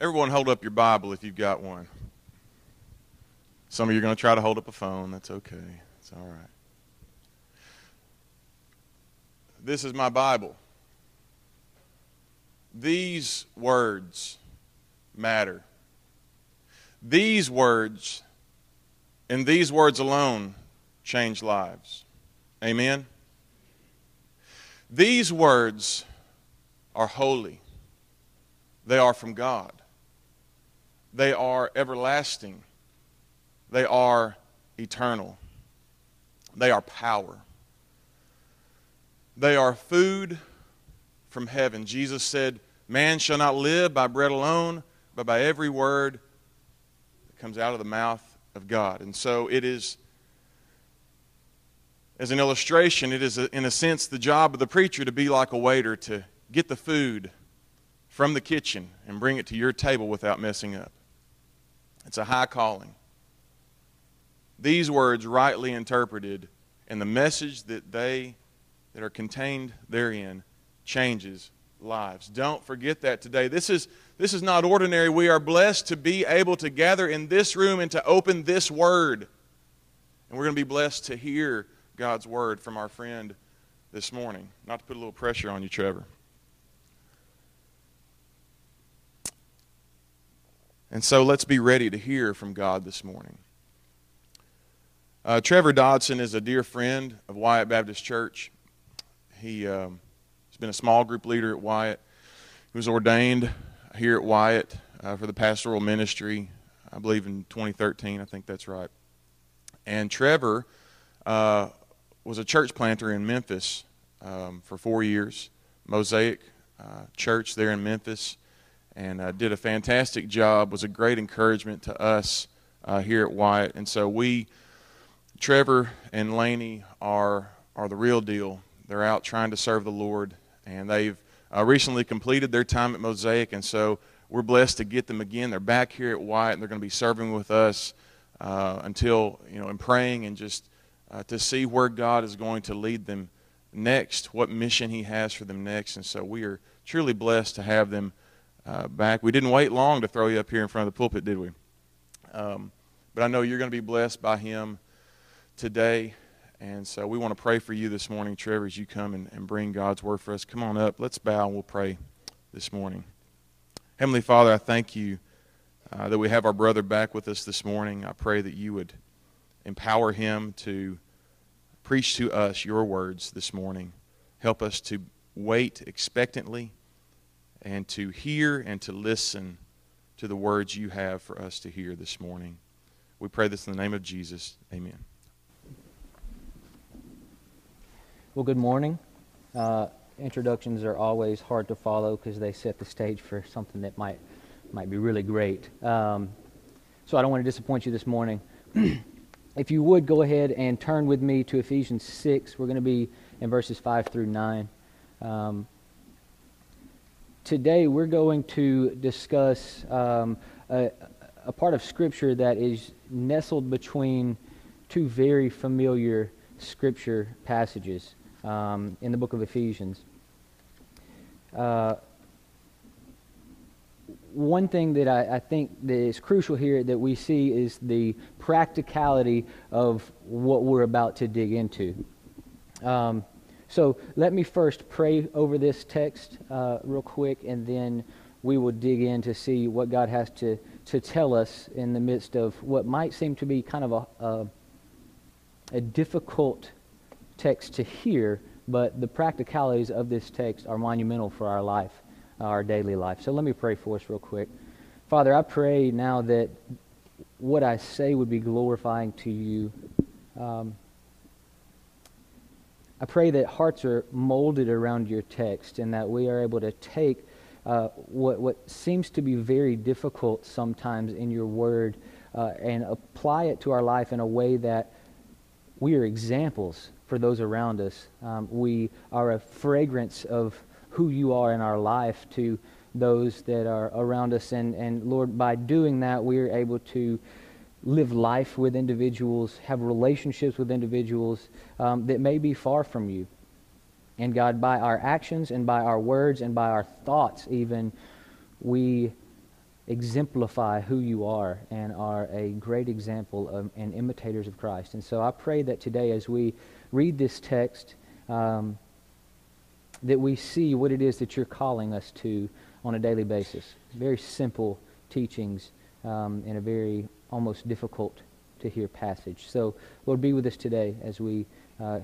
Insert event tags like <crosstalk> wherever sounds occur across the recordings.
Everyone, hold up your Bible if you've got one. Some of you are going to try to hold up a phone. That's okay. It's all right. This is my Bible. These words matter. These words, and these words alone, change lives. Amen? These words are holy, they are from God, they are everlasting, they are eternal, they are power, they are food from heaven. Jesus said, Man shall not live by bread alone, but by every word that comes out of the mouth of God. And so it is as an illustration, it is, a, in a sense, the job of the preacher to be like a waiter, to get the food from the kitchen and bring it to your table without messing up. It's a high calling. These words, rightly interpreted, and the message that they that are contained therein changes lives. Don't forget that today. This is, this is not ordinary. We are blessed to be able to gather in this room and to open this word. And we're going to be blessed to hear God's word from our friend this morning. Not to put a little pressure on you, Trevor. And so let's be ready to hear from God this morning. Uh, Trevor Dodson is a dear friend of Wyatt Baptist Church. He um, has been a small group leader at Wyatt. He was ordained here at Wyatt uh, for the pastoral ministry, I believe in 2013. I think that's right. And Trevor uh, was a church planter in Memphis um, for four years, Mosaic uh, Church there in Memphis, and uh, did a fantastic job. Was a great encouragement to us uh, here at Wyatt, and so we, Trevor and Laney, are are the real deal. They're out trying to serve the Lord, and they've uh, recently completed their time at Mosaic, and so we're blessed to get them again. They're back here at Wyatt, and they're going to be serving with us uh, until you know, and praying and just uh, to see where God is going to lead them next, what mission He has for them next. And so we are truly blessed to have them uh, back. We didn't wait long to throw you up here in front of the pulpit, did we? Um, but I know you're going to be blessed by Him today. And so we want to pray for you this morning, Trevor, as you come and, and bring God's word for us. Come on up. Let's bow and we'll pray this morning. Heavenly Father, I thank you uh, that we have our brother back with us this morning. I pray that you would empower him to preach to us your words this morning. Help us to wait expectantly and to hear and to listen to the words you have for us to hear this morning. We pray this in the name of Jesus. Amen. Well, good morning. Uh, introductions are always hard to follow because they set the stage for something that might might be really great. Um, so I don't want to disappoint you this morning. <clears throat> if you would go ahead and turn with me to Ephesians 6, we're going to be in verses 5 through 9. Um, today we're going to discuss um, a, a, part of Scripture that is nestled between two very familiar Scripture passages um, in the book of Ephesians. Uh, one thing that I, I, think that is crucial here that we see is the practicality of what we're about to dig into. Um, so let me first pray over this text uh, real quick, and then we will dig in to see what God has to, to tell us in the midst of what might seem to be kind of a, a, a difficult text to hear, but the practicalities of this text are monumental for our life our daily life. So let me pray for us real quick. Father, I pray now that what I say would be glorifying to you. Um, I pray that hearts are molded around your text and that we are able to take uh, what, what seems to be very difficult sometimes in your word uh, and apply it to our life in a way that we are examples for those around us. Um, we are a fragrance of who you are in our life to those that are around us. And, and Lord, by doing that, we are able to live life with individuals, have relationships with individuals um, that may be far from you. And God, by our actions and by our words and by our thoughts, even, we exemplify who you are and are a great example of, and imitators of Christ. And so I pray that today, as we read this text, um, that we see what it is that you're calling us to on a daily basis. Very simple teachings um, in a very almost difficult to hear passage. So, Lord, be with us today as we uh,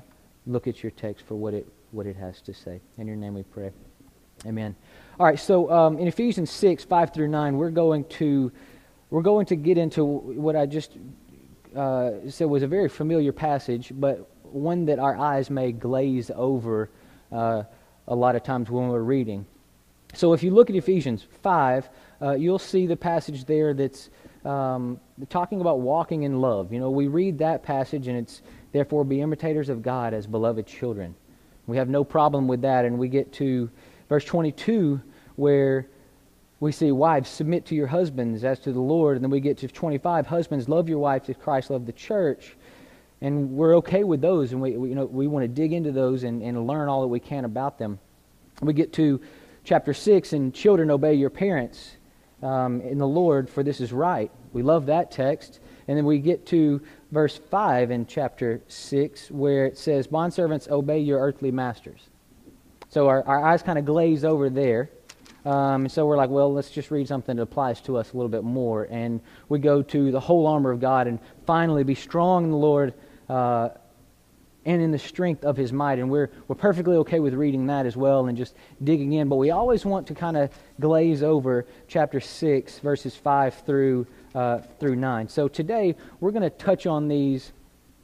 look at your text for what it what it has to say. In your name we pray. Amen. All right, so um, in Ephesians 6, 5 through 9, we're going to, we're going to get into what I just uh, said was a very familiar passage, but one that our eyes may glaze over uh, a lot of times when we're reading. So if you look at Ephesians 5, uh, you'll see the passage there that's um, talking about walking in love. You know, we read that passage and it's, therefore, be imitators of God as beloved children. We have no problem with that, and we get to verse 22 where we see wives submit to your husbands as to the Lord, and then we get to 25 husbands love your wives as Christ loved the church, and we're okay with those, and we, we you know we want to dig into those and, and learn all that we can about them. We get to chapter 6, and children obey your parents um, in the Lord, for this is right. We love that text. And then we get to verse 5 in chapter 6, where it says, Bondservants, obey your earthly masters. So our, our eyes kind of glaze over there. Um, and so we're like, well, let's just read something that applies to us a little bit more. And we go to the whole armor of God and finally be strong in the Lord uh, and in the strength of his might. And we're, we're perfectly okay with reading that as well and just digging in. But we always want to kind of glaze over chapter 6, verses 5 through, uh, through 9. So today we're going to touch on these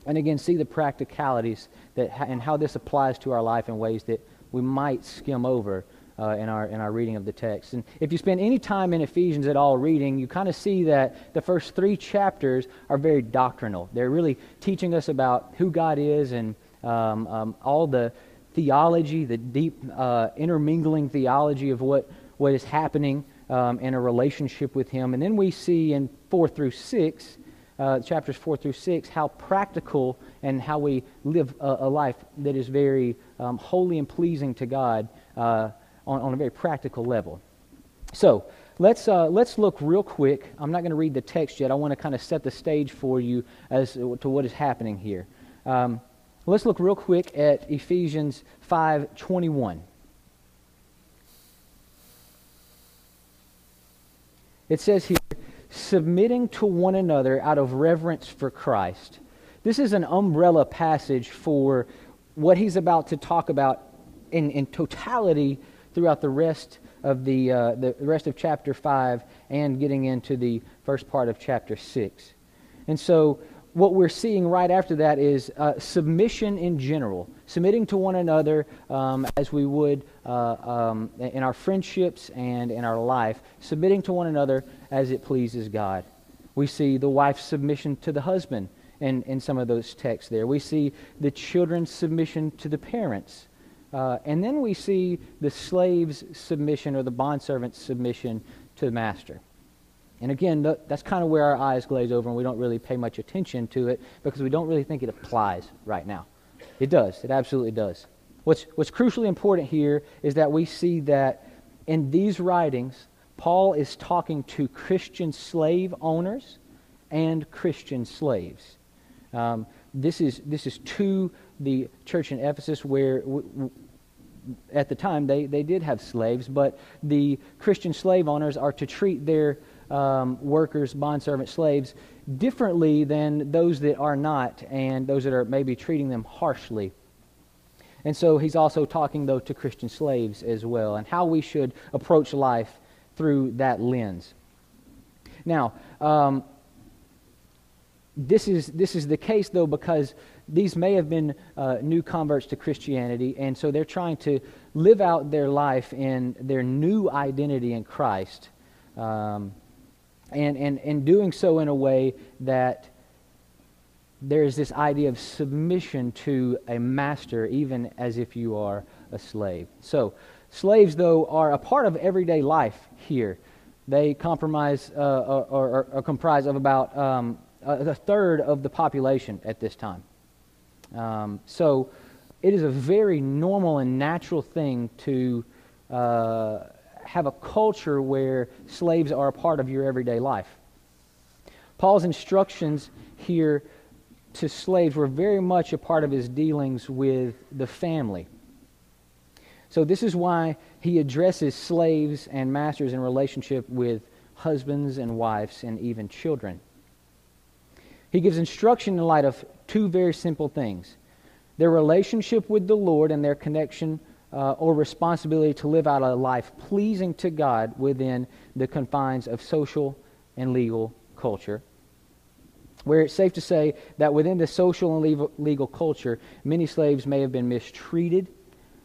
and again see the practicalities that, and how this applies to our life in ways that we might skim over uh, in, our, in our reading of the text. And if you spend any time in Ephesians at all reading, you kind of see that the first three chapters are very doctrinal. They're really teaching us about who God is and um, um, all the theology, the deep uh, intermingling theology of what, what is happening um, in a relationship with Him. And then we see in 4 through 6, uh, chapters 4 through 6, how practical and how we live a, a life that is very um, holy and pleasing to God uh, on, on, a very practical level. So let's, uh, let's look real quick. I'm not going to read the text yet. I want to kind of set the stage for you as to what is happening here. Um, let's look real quick at Ephesians 5:21. It says here, submitting to one another out of reverence for Christ. This is an umbrella passage for what he's about to talk about in, in totality throughout the rest of the, uh, the rest of chapter 5 and getting into the first part of chapter 6. And so what we're seeing right after that is uh, submission in general, submitting to one another um, as we would uh, um, in our friendships and in our life, submitting to one another as it pleases God. We see the wife's submission to the husband in, in some of those texts there. We see the children's submission to the parents. Uh, and then we see the slave's submission or the bondservant's submission to the master. And again, that's kind of where our eyes glaze over and we don't really pay much attention to it because we don't really think it applies right now. It does. It absolutely does. What's, what's crucially important here is that we see that in these writings, Paul is talking to Christian slave owners and Christian slaves. Um, this, is, this is to the church in Ephesus where at the time they, they did have slaves, but the Christian slave owners are to treat their um, workers, bondservant slaves, differently than those that are not and those that are maybe treating them harshly. And so he's also talking, though, to Christian slaves as well and how we should approach life through that lens. Now, um, this is, this is the case, though, because these may have been uh, new converts to Christianity, and so they're trying to live out their life in their new identity in Christ. Um, and, and, and doing so in a way that there's this idea of submission to a master, even as if you are a slave. So, slaves, though, are a part of everyday life here. They compromise uh, or, or, or, comprise of about um, a third of the population at this time. Um, so, it is a very normal and natural thing to uh, have a culture where slaves are a part of your everyday life. Paul's instructions here to slaves were very much a part of his dealings with the family. So, this is why he addresses slaves and masters in relationship with husbands and wives and even children. He gives instruction in light of two very simple things their relationship with the Lord and their connection uh, or responsibility to live out a life pleasing to God within the confines of social and legal culture. Where it's safe to say that within the social and legal, culture, many slaves may have been mistreated,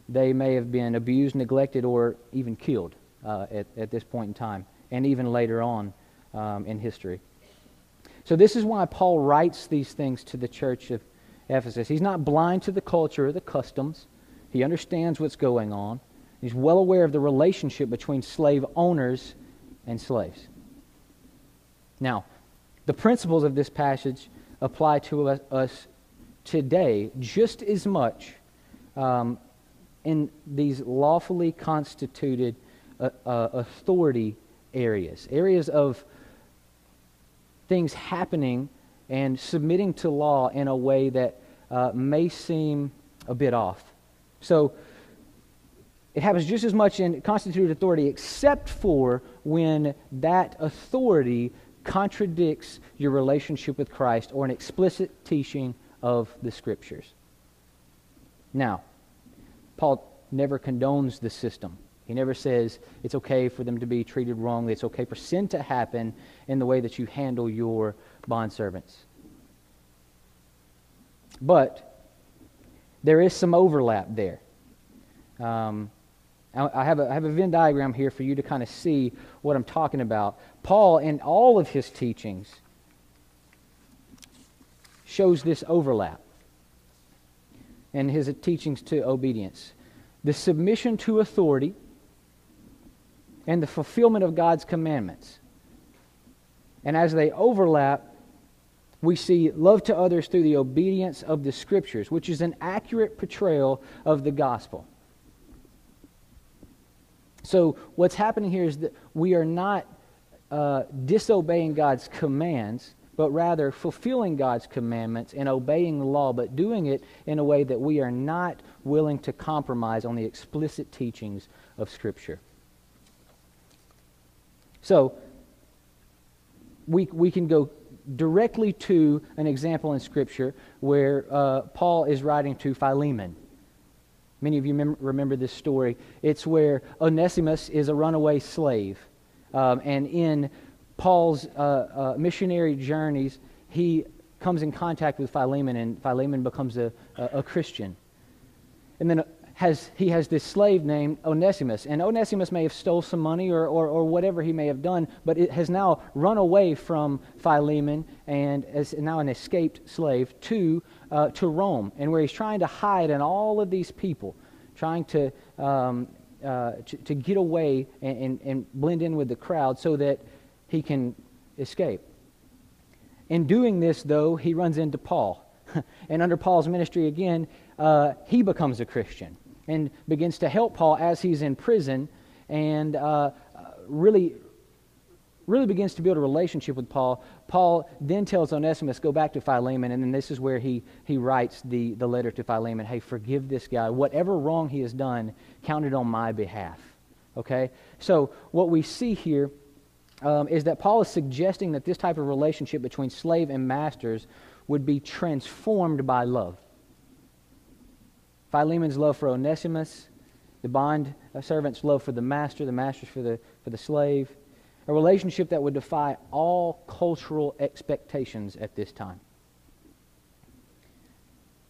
they may have been abused, neglected, or even killed uh, at, at this point in time, and even later on um, in history. So, this is why Paul writes these things to the church of Ephesus. He's not blind to the culture or the customs. He understands what's going on. He's well aware of the relationship between slave owners and slaves. Now, the principles of this passage apply to us today just as much um, in these lawfully constituted uh, uh, authority areas, areas of things happening and submitting to law in a way that uh, may seem a bit off. So it happens just as much in constituted authority, except for when that authority contradicts your relationship with Christ or an explicit teaching of the Scriptures. Now, Paul never condones the system. He never says it's okay for them to be treated wrongly. It's okay for sin to happen in the way that you handle your bondservants. But there is some overlap there. Um, I have, a, I have a Venn diagram here for you to kind of see what I'm talking about. Paul, in all of his teachings, shows this overlap in his teachings to obedience. The submission to authority and the fulfillment of God's commandments. And as they overlap, we see love to others through the obedience of the Scriptures, which is an accurate portrayal of the gospel. So, what's happening here is that we are not uh, disobeying God's commands, but rather fulfilling God's commandments and obeying the law, but doing it in a way that we are not willing to compromise on the explicit teachings of Scripture. So, we, we can go directly to an example in Scripture where uh, Paul is writing to Philemon. Many of you mem- remember this story. It's where Onesimus is a runaway slave. Um, and in Paul's uh, uh, missionary journeys, he comes in contact with Philemon, and Philemon becomes a, a, a Christian. And then has, he has this slave named Onesimus. And Onesimus may have stole some money or, or, or whatever he may have done, but it has now run away from Philemon and is now an escaped slave to, uh, to Rome, and where he's trying to hide in all of these people, trying to, um, uh, to, to, get away and, and, and blend in with the crowd so that he can escape. In doing this, though, he runs into Paul. <laughs> and under Paul's ministry again, uh, he becomes a Christian and begins to help Paul as he's in prison and uh, really really begins to build a relationship with Paul. Paul then tells Onesimus, go back to Philemon, and then this is where he, he writes the, the letter to Philemon. Hey, forgive this guy. Whatever wrong he has done, count it on my behalf. Okay? So what we see here um, is that Paul is suggesting that this type of relationship between slave and masters would be transformed by love. Philemon's love for Onesimus, the bond servant's love for the master, the master's for the, for the slave, a relationship that would defy all cultural expectations at this time.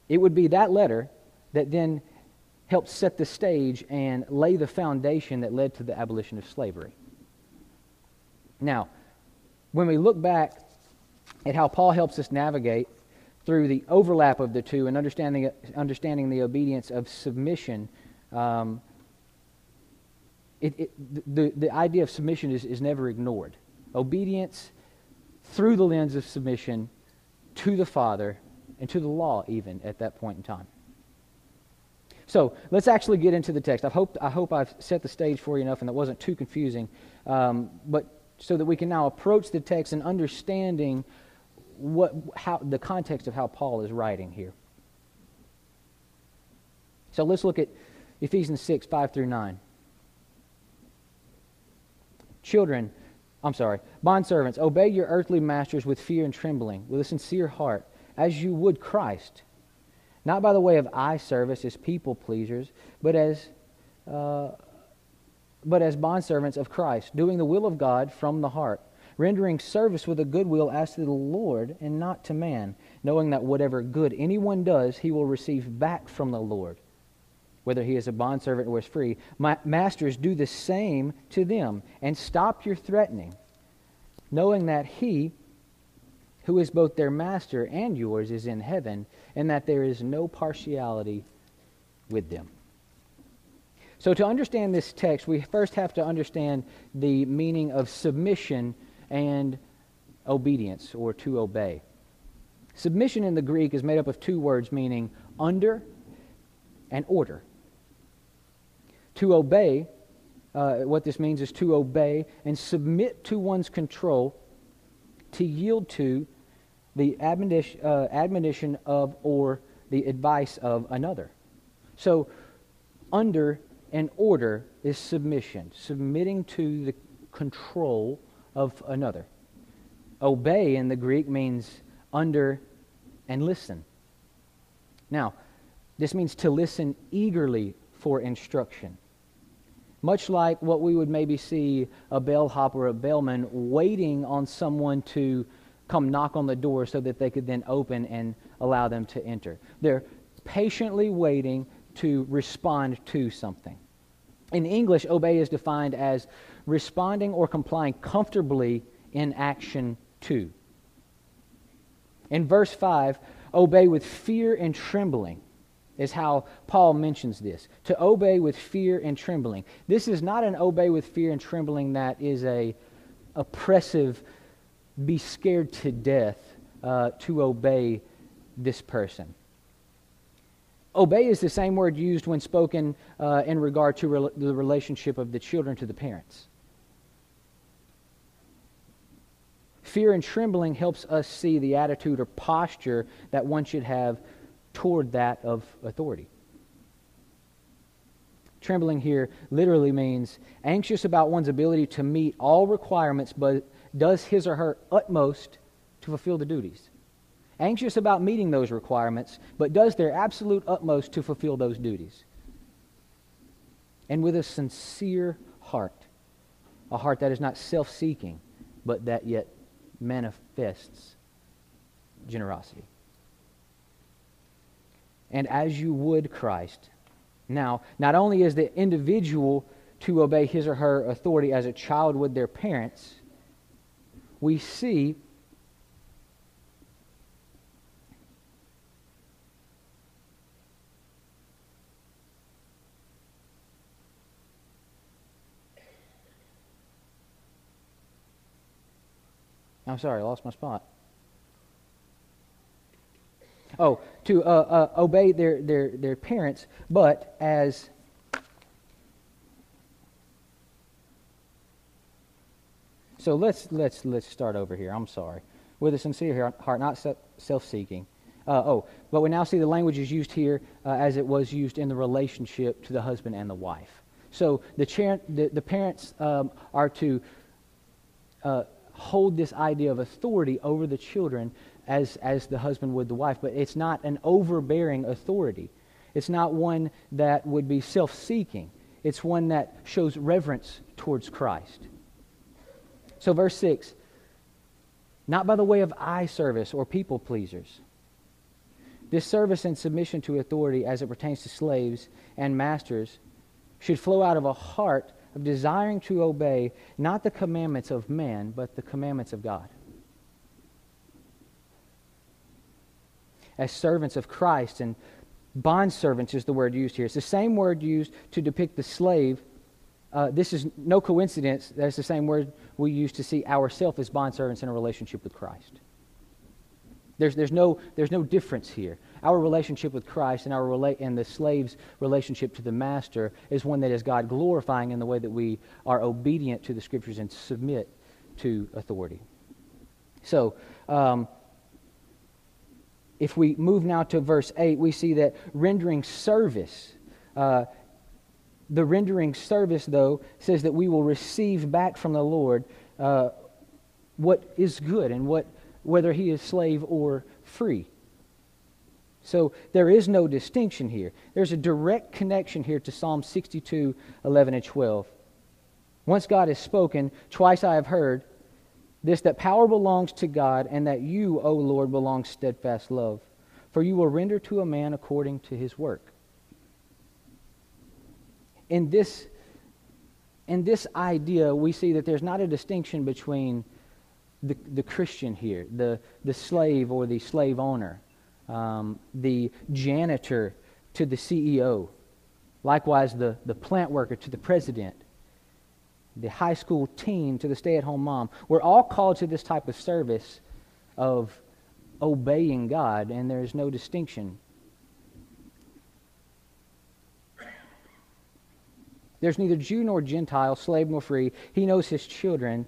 It would be that letter that then helped set the stage and lay the foundation that led to the abolition of slavery. Now, when we look back at how Paul helps us navigate through the overlap of the two and understanding, understanding the obedience of submission, um, it, it, the, the idea of submission is, is never ignored. Obedience through the lens of submission to the Father and to the law, even at that point in time. So let's actually get into the text. I hope, I hope I've set the stage for you enough and that wasn't too confusing. Um, but so that we can now approach the text and understanding what, how, the context of how Paul is writing here. So let's look at Ephesians 6, 5 through 9. Children, I'm sorry, bondservants, obey your earthly masters with fear and trembling, with a sincere heart, as you would Christ, not by the way of eye service as people pleasers, but as uh, but as bondservants of Christ, doing the will of God from the heart, rendering service with a good will as to the Lord and not to man, knowing that whatever good anyone does, he will receive back from the Lord whether he is a bondservant or is free. My, masters, do the same to them, and stop your threatening, knowing that he who is both their master and yours is in heaven, and that there is no partiality with them. So, to understand this text, we first have to understand the meaning of submission and obedience, or to obey. Submission in the Greek is made up of two words meaning under and order. To obey, uh, what this means is to obey and submit to one's control, to yield to the admonition, uh, admonition of or the advice of another. So, under and order is submission, submitting to the control of another. Obey in the Greek means under and listen. Now, this means to listen eagerly for instruction. Much like what we would maybe see a bellhop or a bellman waiting on someone to come knock on the door so that they could then open and allow them to enter. They're patiently waiting to respond to something. In English, obey is defined as responding or complying comfortably in action to. In verse 5, obey with fear and trembling is how Paul mentions this. To obey with fear and trembling. This is not an obey with fear and trembling that is a oppressive, be scared to death uh, to obey this person. Obey is the same word used when spoken uh, in regard to re- the relationship of the children to the parents. Fear and trembling helps us see the attitude or posture that one should have toward that of authority. Trembling here literally means anxious about one's ability to meet all requirements, but does his or her utmost to fulfill the duties. Anxious about meeting those requirements, but does their absolute utmost to fulfill those duties. And with a sincere heart, a heart that is not self seeking, but that yet manifests generosity and as you would Christ. Now, not only is the individual to obey his or her authority as a child would their parents, we see I'm sorry, I lost my spot. Oh, to uh, uh, obey their, their, their parents, but as So let's let's let's start over here. I'm sorry. With a sincere heart, not self-seeking. Uh, oh, but we now see the language is used here uh, as it was used in the relationship to the husband and the wife. So the, cha- the, the parents um, are to uh, hold this idea of authority over the children as, as the husband would the wife, but it's not an overbearing authority. It's not one that would be self seeking, it's one that shows reverence towards Christ. So, verse 6 not by the way of eye service or people pleasers. This service and submission to authority as it pertains to slaves and masters should flow out of a heart of desiring to obey not the commandments of man, but the commandments of God. as servants of Christ. And bondservants is the word used here. It's the same word used to depict the slave. Uh, this is no coincidence. That's the same word we use to see ourselves as bondservants in a relationship with Christ. There's, there's, no, there's no difference here. Our relationship with Christ and, our rela- and the slave's relationship to the master is one that is God glorifying in the way that we are obedient to the scriptures and submit to authority. So, um, if we move now to verse 8, we see that rendering service, uh, the rendering service, though, says that we will receive back from the Lord uh, what is good and what, whether he is slave or free. So there is no distinction here. There's a direct connection here to Psalm 62, 11, and 12. Once God has spoken, twice I have heard this that power belongs to God, and that you, O Lord, belong steadfast love. For you will render to a man according to his work. In this, in this idea, we see that there's not a distinction between the, the Christian here, the, the slave or the slave owner, um, the janitor to the CEO, likewise the, the plant worker to the president, the high school teen to the stay at home mom. We're all called to this type of service of obeying God, and there's no distinction. There's neither Jew nor Gentile, slave nor free. He knows his children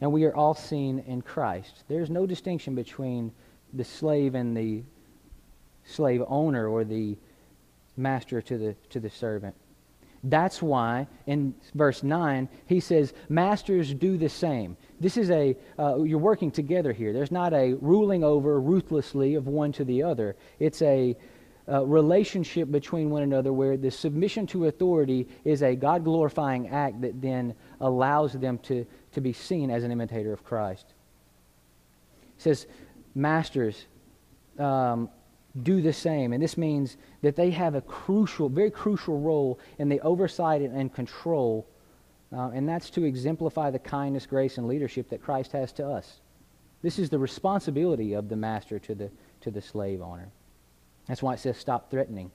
and we are all seen in Christ. There's no distinction between the slave and the slave owner or the master to the, to the servant. That's why in verse 9 he says, Masters do the same. This is a, uh, you're working together here. There's not a ruling over ruthlessly of one to the other. It's a uh, relationship between one another where the submission to authority is a God glorifying act that then allows them to, to be seen as an imitator of Christ. It says, Masters, um, do the same. And this means that they have a crucial, very crucial role in the oversight and control, uh, and that's to exemplify the kindness, grace, and leadership that Christ has to us. This is the responsibility of the master to the, to the slave owner. That's why it says stop threatening.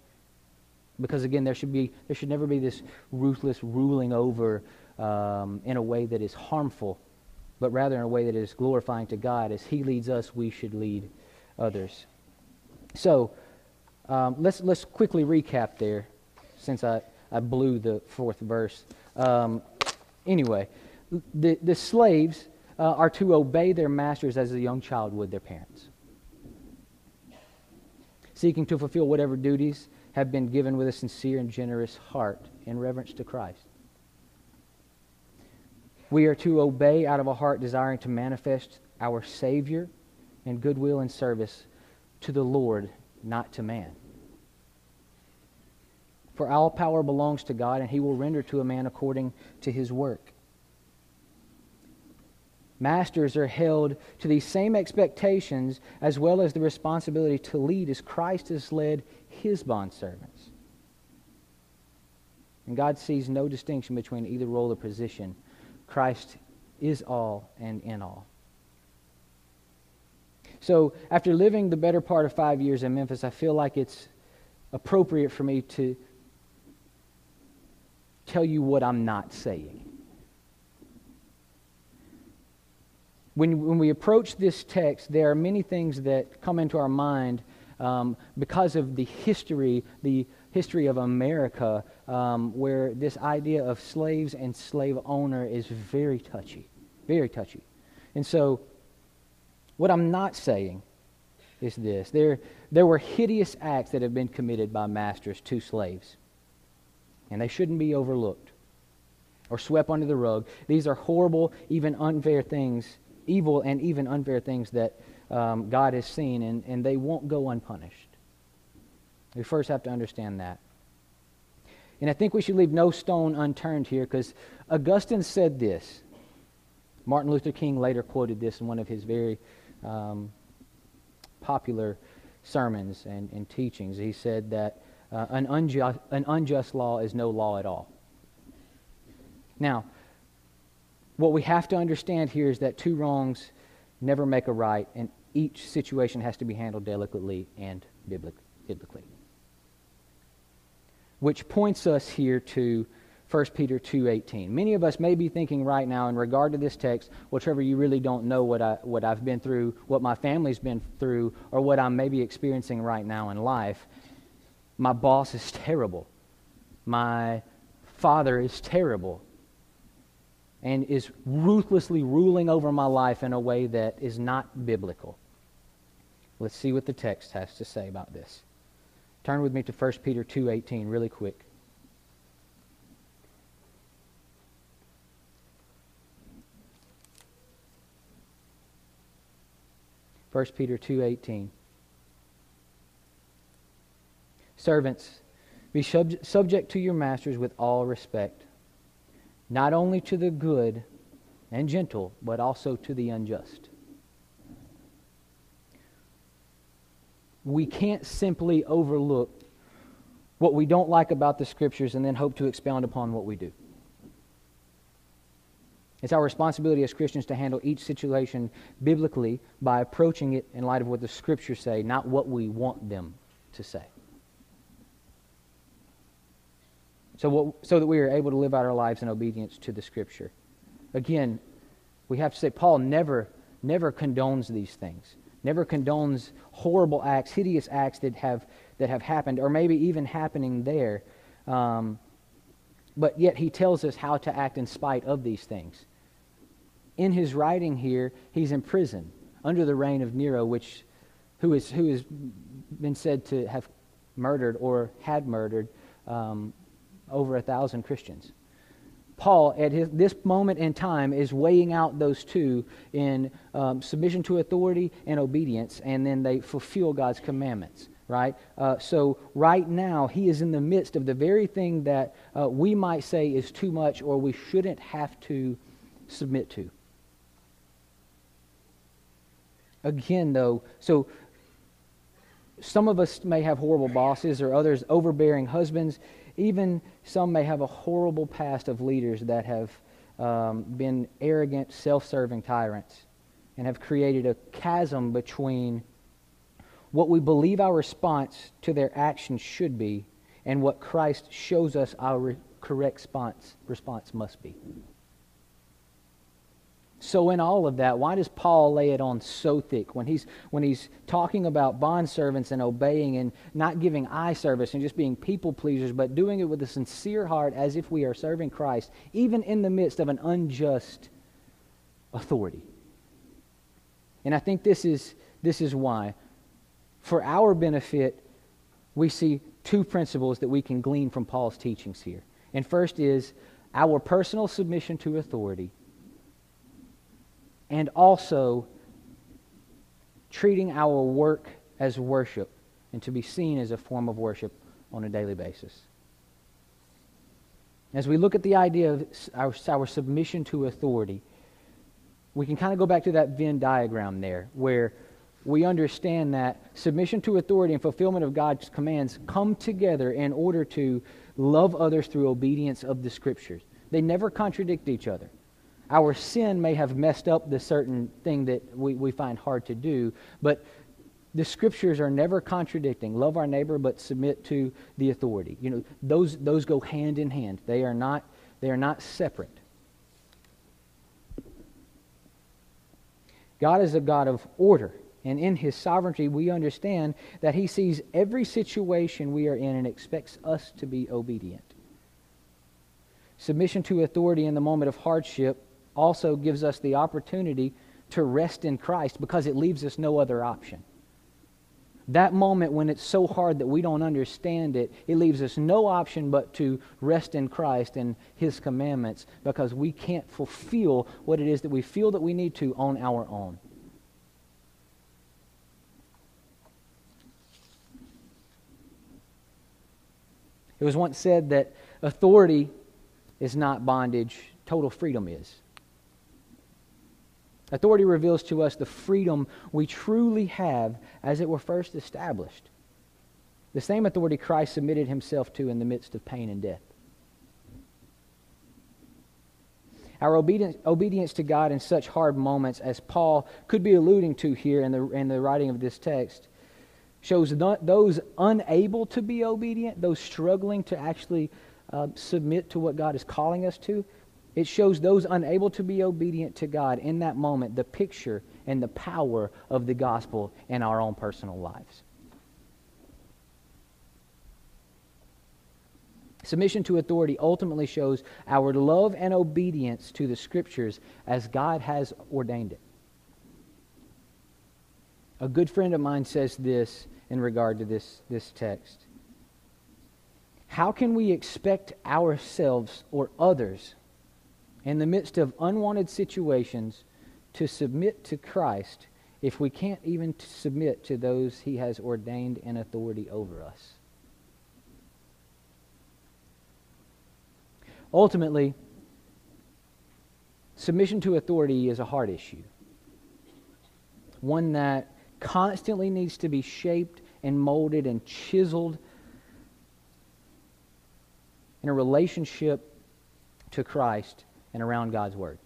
Because again, there should, be, there should never be this ruthless ruling over um, in a way that is harmful, but rather in a way that is glorifying to God. As He leads us, we should lead others. So um, let's, let's quickly recap there, since I, I blew the fourth verse. Um, anyway, the, the slaves uh, are to obey their masters as a young child would their parents, seeking to fulfill whatever duties have been given with a sincere and generous heart in reverence to Christ. We are to obey out of a heart desiring to manifest our Savior in goodwill and service to the Lord, not to man. For all power belongs to God, and he will render to a man according to his work. Masters are held to these same expectations as well as the responsibility to lead as Christ has led his bondservants. And God sees no distinction between either role or position. Christ is all and in all. So, after living the better part of five years in Memphis, I feel like it's appropriate for me to tell you what I'm not saying. When, when we approach this text, there are many things that come into our mind um, because of the history, the history of America, um, where this idea of slaves and slave owner is very touchy, very touchy. And so, what I'm not saying is this there, there were hideous acts that have been committed by masters to slaves, and they shouldn't be overlooked or swept under the rug. These are horrible, even unfair things, evil and even unfair things that um, God has seen, and, and they won't go unpunished. We first have to understand that. And I think we should leave no stone unturned here because Augustine said this. Martin Luther King later quoted this in one of his very um, popular sermons and, and, teachings. He said that uh, an, unjust, an unjust law is no law at all. Now, what we have to understand here is that two wrongs never make a right, and each situation has to be handled delicately and biblically. Which points us here to 1 Peter 2:18. Many of us may be thinking right now in regard to this text, well Trevor, you really don't know what I what I've been through, what my family's been through, or what I'm maybe experiencing right now in life. My boss is <laughs> terrible. My father is terrible and is ruthlessly ruling over my life in a way that is not biblical. Let's see what the text has to say about this. Turn with me to 1 Peter 2:18 really quick. 1 Peter 2:18 Servants be sub- subject to your masters with all respect not only to the good and gentle but also to the unjust We can't simply overlook what we don't like about the scriptures and then hope to expound upon what we do. It's our responsibility as Christians to handle each situation biblically by approaching it in light of what the scriptures say, not what we want them to say. So, what, so that we are able to live out our lives in obedience to the scripture. Again, we have to say Paul never, never condones these things, never condones horrible acts, hideous acts that have, that have happened, or maybe even happening there. Um, but yet he tells us how to act in spite of these things in his writing here, he's in prison under the reign of Nero, which, who, is, who has been said to have murdered or had murdered um, over a thousand Christians. Paul, at his, this moment in time, is weighing out those two in um, submission to authority and obedience, and then they fulfill God's commandments, right? Uh, so, right now, he is in the midst of the very thing that uh, we might say is too much or we shouldn't have to submit to. Again, though, so some of us may have horrible bosses or others overbearing husbands. Even some may have a horrible past of leaders that have um, been arrogant, self serving tyrants and have created a chasm between what we believe our response to their actions should be and what Christ shows us our correct response, response must be. So in all of that, why does Paul lay it on so thick when he's when he's talking about bond servants and obeying and not giving eye service and just being people pleasers, but doing it with a sincere heart as if we are serving Christ, even in the midst of an unjust authority. And I think this is this is why. For our benefit, we see two principles that we can glean from Paul's teachings here. And first is our personal submission to authority and also treating our work as worship and to be seen as a form of worship on a daily basis. As we look at the idea of our, our submission to authority, we can kind of go back to that Venn diagram there where we understand that submission to authority and fulfillment of God's commands come together in order to love others through obedience of the Scriptures. They never contradict each other our sin may have messed up the certain thing that we, we find hard to do, but the scriptures are never contradicting. Love our neighbor, but submit to the authority. You know, those, those go hand in hand. They are not, they are not separate. God is a God of order. And in his sovereignty, we understand that he sees every situation we are in and expects us to be obedient. Submission to authority in the moment of hardship also gives us the opportunity to rest in Christ because it leaves us no other option. That moment when it's so hard that we don't understand it, it leaves us no option but to rest in Christ and His commandments because we can't fulfill what it is that we feel that we need to on our own. It was once said that authority is not bondage, total freedom is. Authority reveals to us the freedom we truly have as it were first established. The same authority Christ submitted himself to in the midst of pain and death. Our obedience, obedience to God in such hard moments as Paul could be alluding to here in the, in the writing of this text shows those unable to be obedient, those struggling to actually uh, submit to what God is calling us to. It shows those unable to be obedient to God in that moment the picture and the power of the gospel in our own personal lives. Submission to authority ultimately shows our love and obedience to the scriptures as God has ordained it. A good friend of mine says this in regard to this, this text. How can we expect ourselves or others in the midst of unwanted situations to submit to Christ if we can't even submit to those he has ordained in authority over us? Ultimately, submission to authority is a hard issue, one that constantly needs to be shaped and molded and chiseled in a relationship to Christ and around God's Word.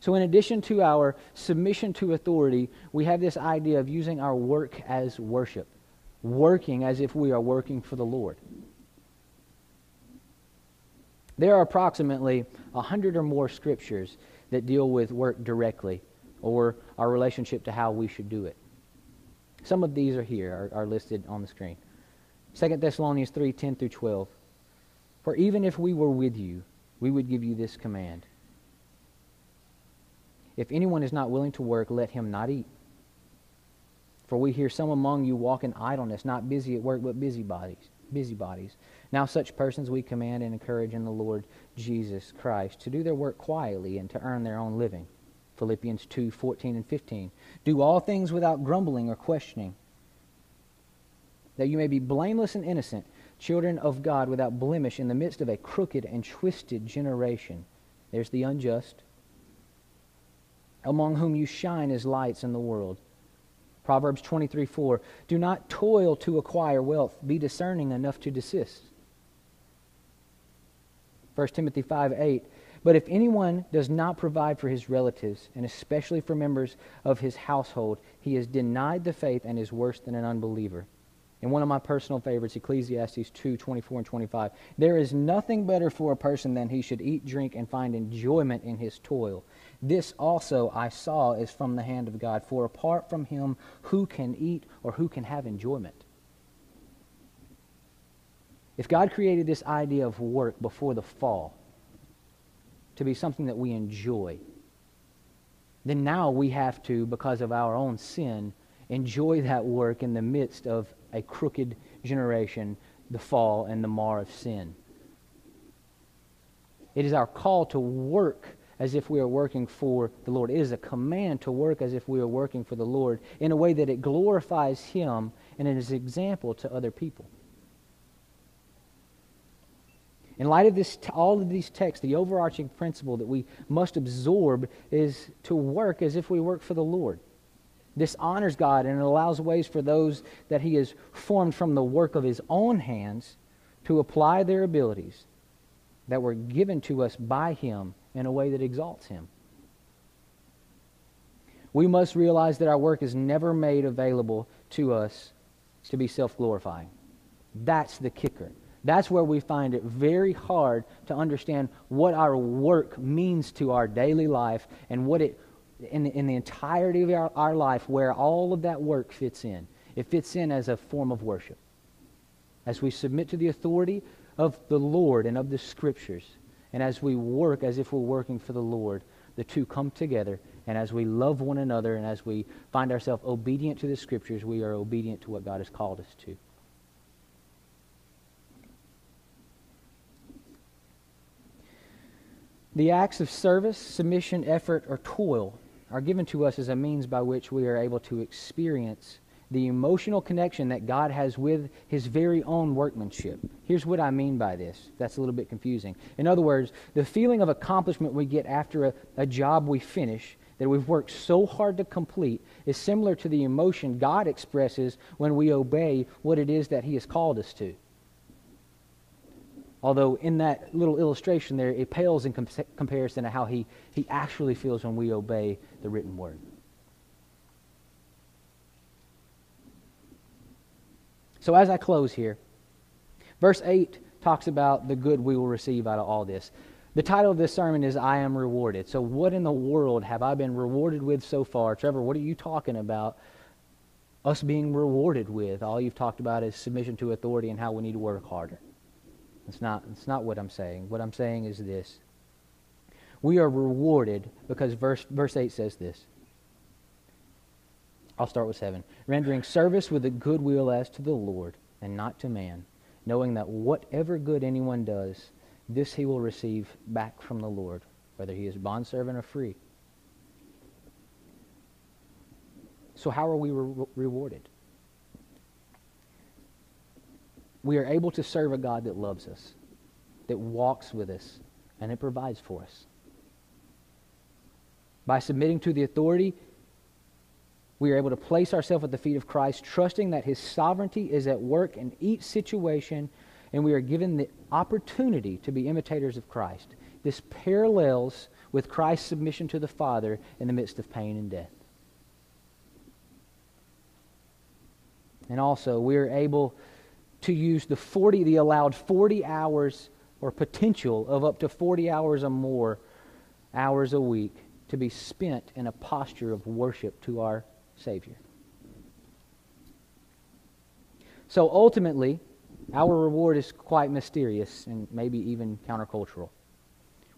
So, in addition to our submission to authority, we have this idea of using our work as worship working as if we are working for the Lord. There are approximately a hundred or more scriptures that deal with work directly or our relationship to how we should do it. Some of these are here, are, are listed on the screen. 2 Thessalonians 3 10 through 12. For even if we were with you, we would give you this command. If anyone is not willing to work, let him not eat. For we hear some among you walk in idleness, not busy at work, but busybodies. Busybodies. Now such persons we command and encourage in the Lord Jesus Christ to do their work quietly and to earn their own living. Philippians 2, 14 and 15. Do all things without grumbling or questioning, that you may be blameless and innocent, children of God without blemish in the midst of a crooked and twisted generation. There's the unjust, among whom you shine as lights in the world Proverbs 23 4. Do not toil to acquire wealth, be discerning enough to desist. 1 Timothy 5 8. But if anyone does not provide for his relatives, and especially for members of his household, he has denied the faith and is worse than an unbeliever. And one of my personal favorites, Ecclesiastes 2 24 and 25. There is nothing better for a person than he should eat, drink, and find enjoyment in his toil. This also I saw is from the hand of God. For apart from him, who can eat or who can have enjoyment? If God created this idea of work before the fall to be something that we enjoy, then now we have to, because of our own sin, enjoy that work in the midst of a crooked generation, the fall and the mar of sin. It is our call to work as if we are working for the Lord. It is a command to work as if we are working for the Lord in a way that it glorifies Him and it is an example to other people. In light of this, all of these texts, the overarching principle that we must absorb is to work as if we work for the Lord. This honors God and it allows ways for those that He has formed from the work of His own hands to apply their abilities that were given to us by Him in a way that exalts Him. We must realize that our work is never made available to us to be self glorifying. That's the kicker. That's where we find it very hard to understand what our work means to our daily life and what it, in the, in the entirety of our, our life, where all of that work fits in. It fits in as a form of worship. As we submit to the authority of the Lord and of the Scriptures, and as we work as if we're working for the Lord, the two come together. And as we love one another and as we find ourselves obedient to the Scriptures, we are obedient to what God has called us to. The acts of service, submission, effort, or toil are given to us as a means by which we are able to experience the emotional connection that God has with his very own workmanship. Here's what I mean by this. That's a little bit confusing. In other words, the feeling of accomplishment we get after a, a job we finish that we've worked so hard to complete is similar to the emotion God expresses when we obey what it is that he has called us to. Although in that little illustration there, it pales in com- comparison to how he, he actually feels when we obey the written word. So, as I close here, verse 8 talks about the good we will receive out of all this. The title of this sermon is I Am Rewarded. So, what in the world have I been rewarded with so far? Trevor, what are you talking about? Us being rewarded with. All you've talked about is submission to authority and how we need to work harder. It's not, it's not what I'm saying. What I'm saying is this. We are rewarded because verse, verse 8 says this. I'll start with 7. Rendering service with a good will as to the Lord and not to man, knowing that whatever good anyone does, this he will receive back from the Lord, whether he is bondservant or free. So, how are we re- rewarded? We are able to serve a God that loves us, that walks with us, and it provides for us. By submitting to the authority, we are able to place ourselves at the feet of Christ, trusting that His sovereignty is at work in each situation, and we are given the opportunity to be imitators of Christ. This parallels with Christ's submission to the Father in the midst of pain and death. And also, we are able to use the 40, the allowed 40 hours or potential of up to 40 hours or more hours a week to be spent in a posture of worship to our Savior. So ultimately, our reward is quite mysterious and maybe even countercultural.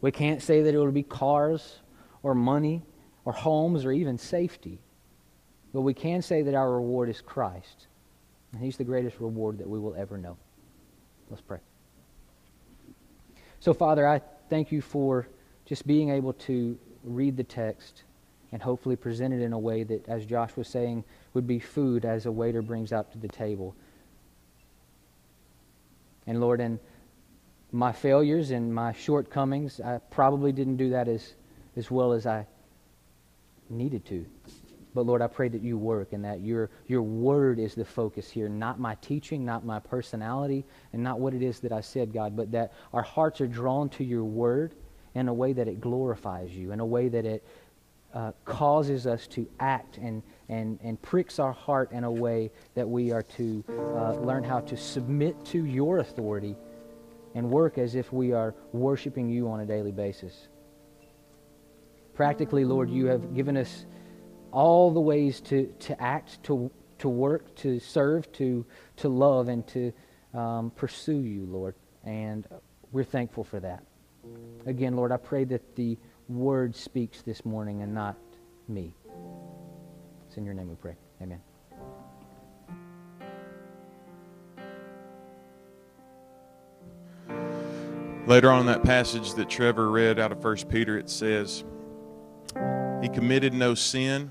We can't say that it will be cars or money or homes or even safety. But we can say that our reward is Christ. And He's the greatest reward that we will ever know. Let's pray. So, Father, I thank you for just being able to read the text and hopefully present it in a way that, as Josh was saying, would be food as a waiter brings out to the table. And Lord, in my failures and my shortcomings, I probably didn't do that as, as well as I needed to. But Lord, I pray that you work and that your, your word is the focus here, not my teaching, not my personality, and not what it is that I said, God, but that our hearts are drawn to your word in a way that it glorifies you, in a way that it uh, causes us to act and, and, and pricks our heart in a way that we are to uh, learn how to submit to your authority and work as if we are worshiping you on a daily basis. Practically, Lord, you have given us all the ways to, to act, to, to work, to serve, to, to love, and to um, pursue you, Lord. And we're thankful for that. Again, Lord, I pray that the word speaks this morning and not me. It's in your name we pray. Amen. Later on in that passage that Trevor read out of 1 Peter, it says, He committed no sin,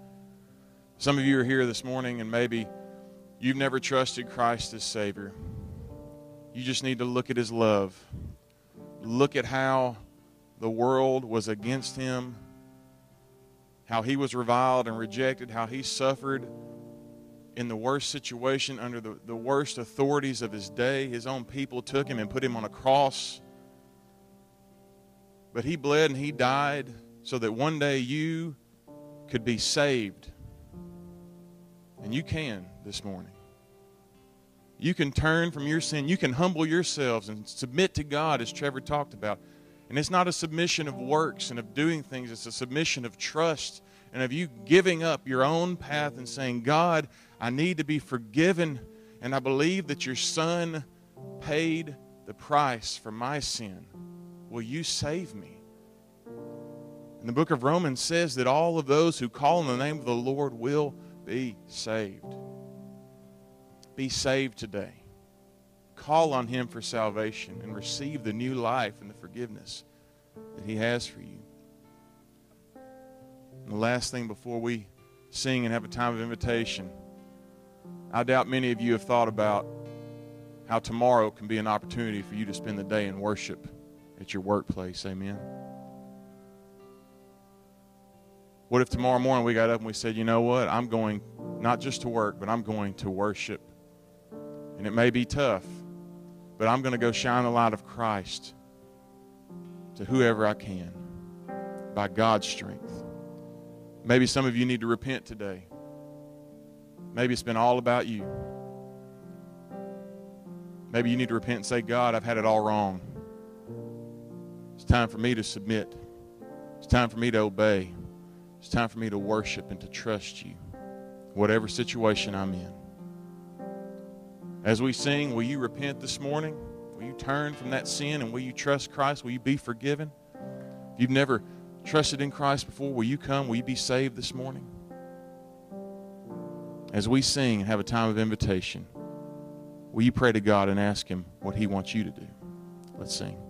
Some of you are here this morning, and maybe you've never trusted Christ as Savior. You just need to look at his love. Look at how the world was against him, how he was reviled and rejected, how he suffered in the worst situation under the, the worst authorities of his day. His own people took him and put him on a cross. But he bled and he died so that one day you could be saved. And you can this morning. You can turn from your sin. You can humble yourselves and submit to God, as Trevor talked about. And it's not a submission of works and of doing things, it's a submission of trust and of you giving up your own path and saying, God, I need to be forgiven. And I believe that your Son paid the price for my sin. Will you save me? And the book of Romans says that all of those who call on the name of the Lord will be saved. Be saved today. Call on Him for salvation and receive the new life and the forgiveness that He has for you. And the last thing before we sing and have a time of invitation, I doubt many of you have thought about how tomorrow can be an opportunity for you to spend the day in worship at your workplace. Amen. What if tomorrow morning we got up and we said, you know what? I'm going not just to work, but I'm going to worship. And it may be tough, but I'm going to go shine the light of Christ to whoever I can by God's strength. Maybe some of you need to repent today. Maybe it's been all about you. Maybe you need to repent and say, God, I've had it all wrong. It's time for me to submit. It's time for me to obey. It's time for me to worship and to trust you, whatever situation I'm in. As we sing, will you repent this morning? Will you turn from that sin and will you trust Christ? Will you be forgiven? If you've never trusted in Christ before, will you come? Will you be saved this morning? As we sing and have a time of invitation, will you pray to God and ask Him what He wants you to do? Let's sing.